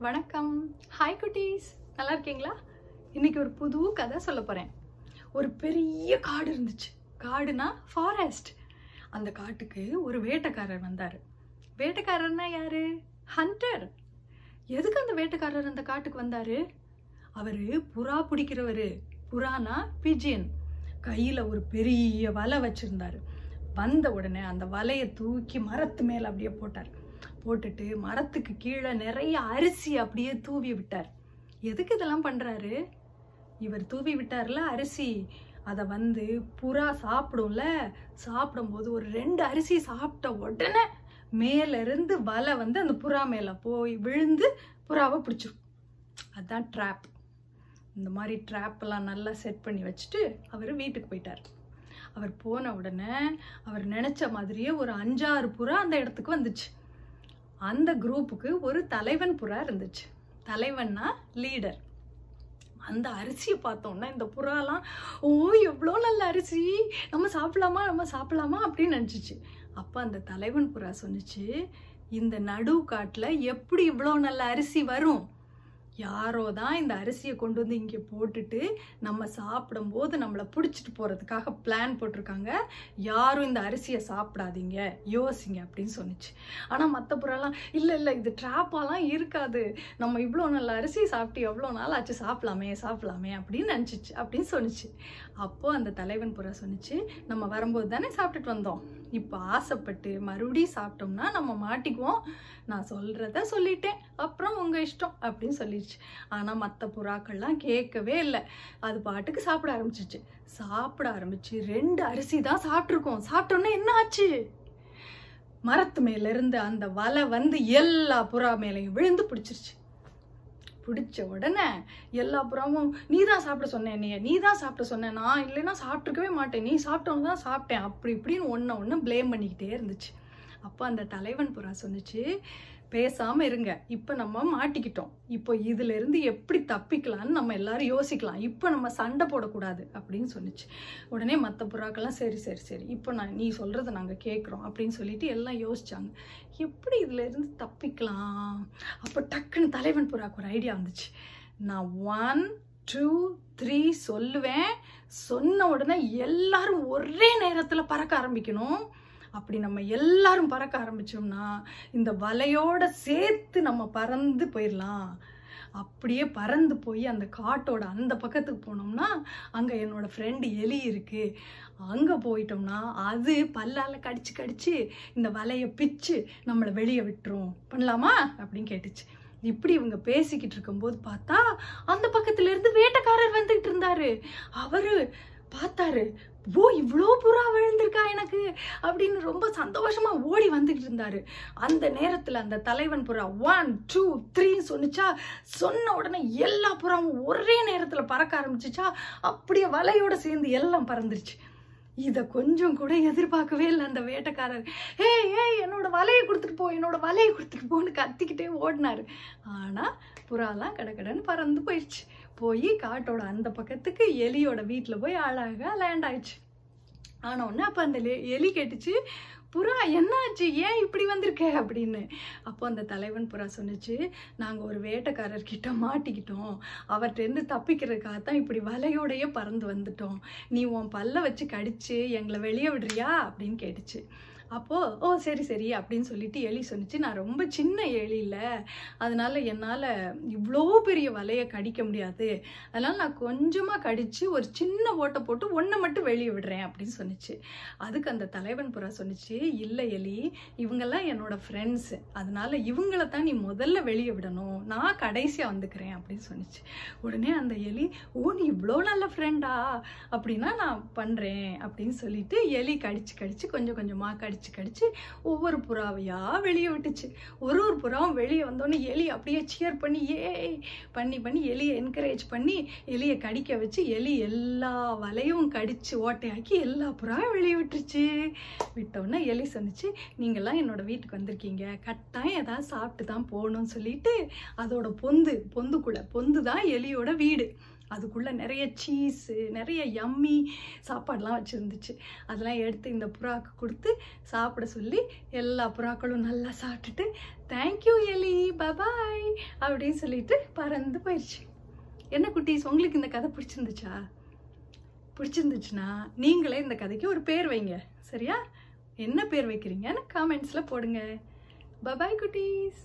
வணக்கம். ஹாய் குட்டீஸ். நல்லா இருக்கீங்களா? இன்னைக்கு ஒரு புது கதை சொல்ல போகிறேன் ஒரு பெரிய காடு இருந்துச்சு. காடுனா ஃபாரஸ்ட் அந்த காட்டுக்கு ஒரு வேட்டைக்காரர் வந்தார். வேட்டைக்காரர்னா யார்? ஹண்டர் எதுக்கு அந்த வேட்டைக்காரர் அந்த காட்டுக்கு வந்தார்? அவர் புறா பிடிக்கிறவர். புறானா பிஜியன் கையில் ஒரு பெரிய வலை வச்சுருந்தார். வந்த உடனே அந்த வலையை தூக்கி மரத்து மேலே அப்படியே போட்டார். போட்டுட்டு மரத்துக்கு கீழே நிறைய அரிசி அப்படியே தூவி விட்டார். எதுக்கு இதெல்லாம் பண்ணுறாரு இவர் தூவி விட்டார்ல அரிசி. அதை வந்து புறா சாப்பிடும்ல சாப்பிடும்போது ஒரு ரெண்டு அரிசி சாப்பிட்ட உடனே மேலேருந்து வலை வந்து அந்த புறா மேலே போய் விழுந்து புறாவை பிடிச்சிரும். அதுதான் ட்ராப் இந்த மாதிரி ட்ராப்பெல்லாம் நல்லா செட் பண்ணி வச்சுட்டு அவர் வீட்டுக்கு போயிட்டார். அவர் போன உடனே அவர் நினச்ச மாதிரியே ஒரு அஞ்சாறு புறா அந்த இடத்துக்கு வந்துச்சு. அந்த குரூப்புக்கு ஒரு தலைவன் புறா இருந்துச்சு. தலைவன்னா லீடர் அந்த அரிசியை பார்த்தோன்னா இந்த புறாலாம் ஓ எவ்வளோ நல்ல அரிசி! நம்ம சாப்பிடலாமா? நம்ம சாப்பிடலாமா? அப்படின்னு நினச்சிச்சு. அப்போ அந்த தலைவன் புறா சொன்னிச்சு இந்த நடு காட்டில் எப்படி இவ்வளோ நல்ல அரிசி வரும்? யாரோ தான் இந்த அரிசியை கொண்டு வந்து இங்கே போட்டுட்டு நம்ம சாப்பிடும்போது நம்மளை பிடிச்சிட்டு போகிறதுக்காக பிளான் போட்டிருக்காங்க. யாரும் இந்த அரிசியை சாப்பிடாதீங்க யோசிங்க அப்படின்னு சொன்னுச்சு. ஆனால் மற்ற புறாலாம் இல்லை இல்லை இது ட்ராப்பாலாம் இருக்காது. நம்ம இவ்வளோ நல்ல அரிசி சாப்பிட்டு எவ்வளோ நாள் ஆச்சு? சாப்பிடலாமே சாப்பிடலாமே அப்படின்னு நினச்சிச்சு அப்படின்னு சொன்னுச்சு. அப்போது அந்த தலைவன் புறா சொன்னுச்சு நம்ம வரும்போது தானே சாப்பிட்டுட்டு வந்தோம். இப்போ ஆசைப்பட்டு மறுபடியும் சாப்பிட்டோம்னா நம்ம மாட்டிக்குவோம். நான் சொல்கிறத சொல்லிட்டேன். அப்புறம் உங்கள் இஷ்டம் அப்படின்னு சொல்லிடுச்சு. ஆனால் மற்ற புறாக்கள்லாம் கேட்கவே இல்லை. அது பாட்டுக்கு சாப்பிட ஆரம்பிச்சிச்சு. சாப்பிட ஆரம்பிச்சு ரெண்டு அரிசி தான் சாப்பிட்ருக்கோம் சாப்பிட்டோன்னே என்ன ஆச்சு? மரத்து மேலேருந்து அந்த வலை வந்து எல்லா புறா மேலேயும் விழுந்து பிடிச்சிருச்சு. பிடிச்ச உடனே எல்லா புறாவும் நீ தான் சாப்பிட சொன்ன நீ நீ தான் சாப்பிட சொன்ன நான் இல்லைன்னா சாப்பிட்ருக்கவே மாட்டேன் நீ சாப்பிட்டவங்க தான் சாப்பிட்டேன் அப்படி இப்படின்னு ஒன்று ஒன்று ப்ளேம் பண்ணிக்கிட்டே இருந்துச்சு. அப்போ அந்த தலைவன் புறா சொன்னிச்சு பேசாமல் இருங்க. இப்போ நம்ம மாட்டிக்கிட்டோம். இப்போ இதிலிருந்து எப்படி தப்பிக்கலாம்னு நம்ம எல்லாரும் யோசிக்கலாம். இப்போ நம்ம சண்டை போடக்கூடாது. அப்படின்னு சொன்னிச்சு. உடனே மற்ற புறாக்கெல்லாம் சரி சரி சரி. இப்போ நான் நீ சொல்கிறத நாங்கள் கேட்குறோம் அப்படின்னு சொல்லிட்டு எல்லாம் யோசித்தாங்க எப்படி இதிலிருந்து தப்பிக்கலாம்? அப்போ டக்குன்னு தலைவன் புறாக்கு ஒரு ஐடியா வந்துச்சு. நான் ஒன் டூ த்ரீ சொல்லுவேன். சொன்ன உடனே எல்லாரும் ஒரே நேரத்தில் பறக்க ஆரம்பிக்கணும். அப்படி நம்ம எல்லாரும் பறக்க ஆரம்பிச்சோம்னா இந்த வலையோட சேர்த்து நம்ம பறந்து போயிடலாம் அப்படியே பறந்து போய் அந்த காட்டோட அந்த பக்கத்துக்கு போனோம்னா அங்கே என்னோட ஃப்ரெண்டு எலி இருக்கு. அங்கே போயிட்டோம்னா அது பல்லால் கடிச்சு கடிச்சு இந்த வலையை பிச்சு நம்மளை வெளியே விட்டுரும். பண்ணலாமா? அப்படின்னு கேட்டுச்சு. இப்படி இவங்க பேசிக்கிட்டு இருக்கும்போது பார்த்தா அந்த பக்கத்துல இருந்து வேட்டைக்காரர் வந்துகிட்டு இருந்தாரு. அவரு பார்த்தாரு ஓ இவ்வளோ புறா விழுந்திருக்கா எனக்கு அப்படின்னு ரொம்ப சந்தோஷமா ஓடி வந்துகிட்டு இருந்தாரு. அந்த நேரத்துல அந்த தலைவன் புறா ஒன் டூ த்ரீன்னு சொன்னுச்சா சொன்ன உடனே எல்லா புறாவும் ஒரே நேரத்துல பறக்க ஆரம்பிச்சிச்சா அப்படியே வலையோட சேர்ந்து எல்லாம் பறந்துருச்சு. இதை கொஞ்சம் கூட எதிர்பார்க்கவே இல்லை அந்த வேட்டைக்காரர். ஏ ஏ என்னோட வலையை கொடுத்துட்டு போ என்னோட வலையை கொடுத்துட்டு போன்னு கத்திக்கிட்டே ஓடினார். ஆனால் புறாலாம் கடக்கடன்னு பறந்து போயிடுச்சு. போய் காட்டோட அந்த பக்கத்துக்கு எலியோட வீட்டில் போய் அழகாக லேண்ட் ஆயிடுச்சு. ஆனோடனே அப்போ அந்த எலி கேட்டுச்சு புறா என்னாச்சு? ஏன் இப்படி வந்திருக்க? அப்படின்னு. அப்போ அந்த தலைவன் புறா சொன்னிச்சு நாங்கள் ஒரு வேட்டைக்காரர்கிட்ட மாட்டிக்கிட்டோம். அவர்கிட்டருந்து தப்பிக்கிறதுக்காக தான் இப்படி வலையோடையே பறந்து வந்துட்டோம். நீ உன் பல்ல வச்சு கடிச்சு எங்களை வெளியே விடுறியா? அப்படின்னு கேட்டுச்சு. அப்போது ஓ சரி சரி அப்படின்னு சொல்லிட்டு எலி சொன்னுச்சு. நான் ரொம்ப சின்ன எலி இல்லை. அதனால் என்னால் இவ்வளோ பெரிய வலையை கடிக்க முடியாது. அதனால் நான் கொஞ்சமாக கடித்து ஒரு சின்ன ஓட்டை போட்டு ஒன்றை மட்டும் வெளியே விடுறேன் அப்படின்னு சொன்னிச்சு. அதுக்கு அந்த தலைவன் புறா சொன்னுச்சு இல்லை எலி இவங்கெல்லாம் என்னோடய ஃப்ரெண்ட்ஸு அதனால இவங்கள தான் நீ முதல்ல வெளியே விடணும். நான் கடைசியாக வந்துக்கிறேன் அப்படின்னு சொன்னிச்சு. உடனே அந்த எலி ஓ நீ இவ்வளோ நல்ல ஃப்ரெண்டா அப்படின்னா நான் பண்ணுறேன் அப்படின்னு சொல்லிட்டு எலி கடிச்சு கடிச்சு கொஞ்சம் கொஞ்சமாக கடிச்சு கடிச்சு ஒவ்வொரு புறாவையா வெளியே விட்டுச்சு. ஒரு ஒரு புறாவும் வெளியே வந்தோடனே எலி அப்படியே சியர் பண்ணி ஏ பண்ணி பண்ணி எலியை என்கரேஜ் பண்ணி எலியை கடிக்க வச்சு எலி எல்லா வலையும் கடிச்சு ஓட்டையாக்கி எல்லா புறாவும் வெளியே விட்டுருச்சு. விட்டோன்னே எலி சொன்னிச்சு நீங்கள்லாம் என்னோட வீட்டுக்கு வந்திருக்கீங்க. கட்டாயம் ஏதாவது சாப்பிட்டு தான் போகணும்னு சொல்லிட்டு அதோட பொந்து பொந்துக்குள்ள பொந்து தான் எலியோட வீடு. அதுக்குள்ளே நிறைய சீஸு நிறைய யம்மி சாப்பாடெலாம் வச்சுருந்துச்சு. அதெல்லாம் எடுத்து இந்த புறாவுக்கு கொடுத்து சாப்பிட சொல்லி எல்லா புறாக்களும் நல்லா சாப்பிட்டுட்டு தேங்க்யூ எலி பபாய் அப்படின்னு சொல்லிட்டு பறந்து போயிடுச்சு என்ன குட்டீஸ் உங்களுக்கு இந்த கதை பிடிச்சிருந்துச்சா? பிடிச்சிருந்துச்சுன்னா நீங்களே இந்த கதைக்கு ஒரு பேர் வைங்க. சரியா? என்ன பேர் வைக்கிறீங்கன்னு காமெண்ட்ஸில் போடுங்க. பபாய் குட்டீஸ்.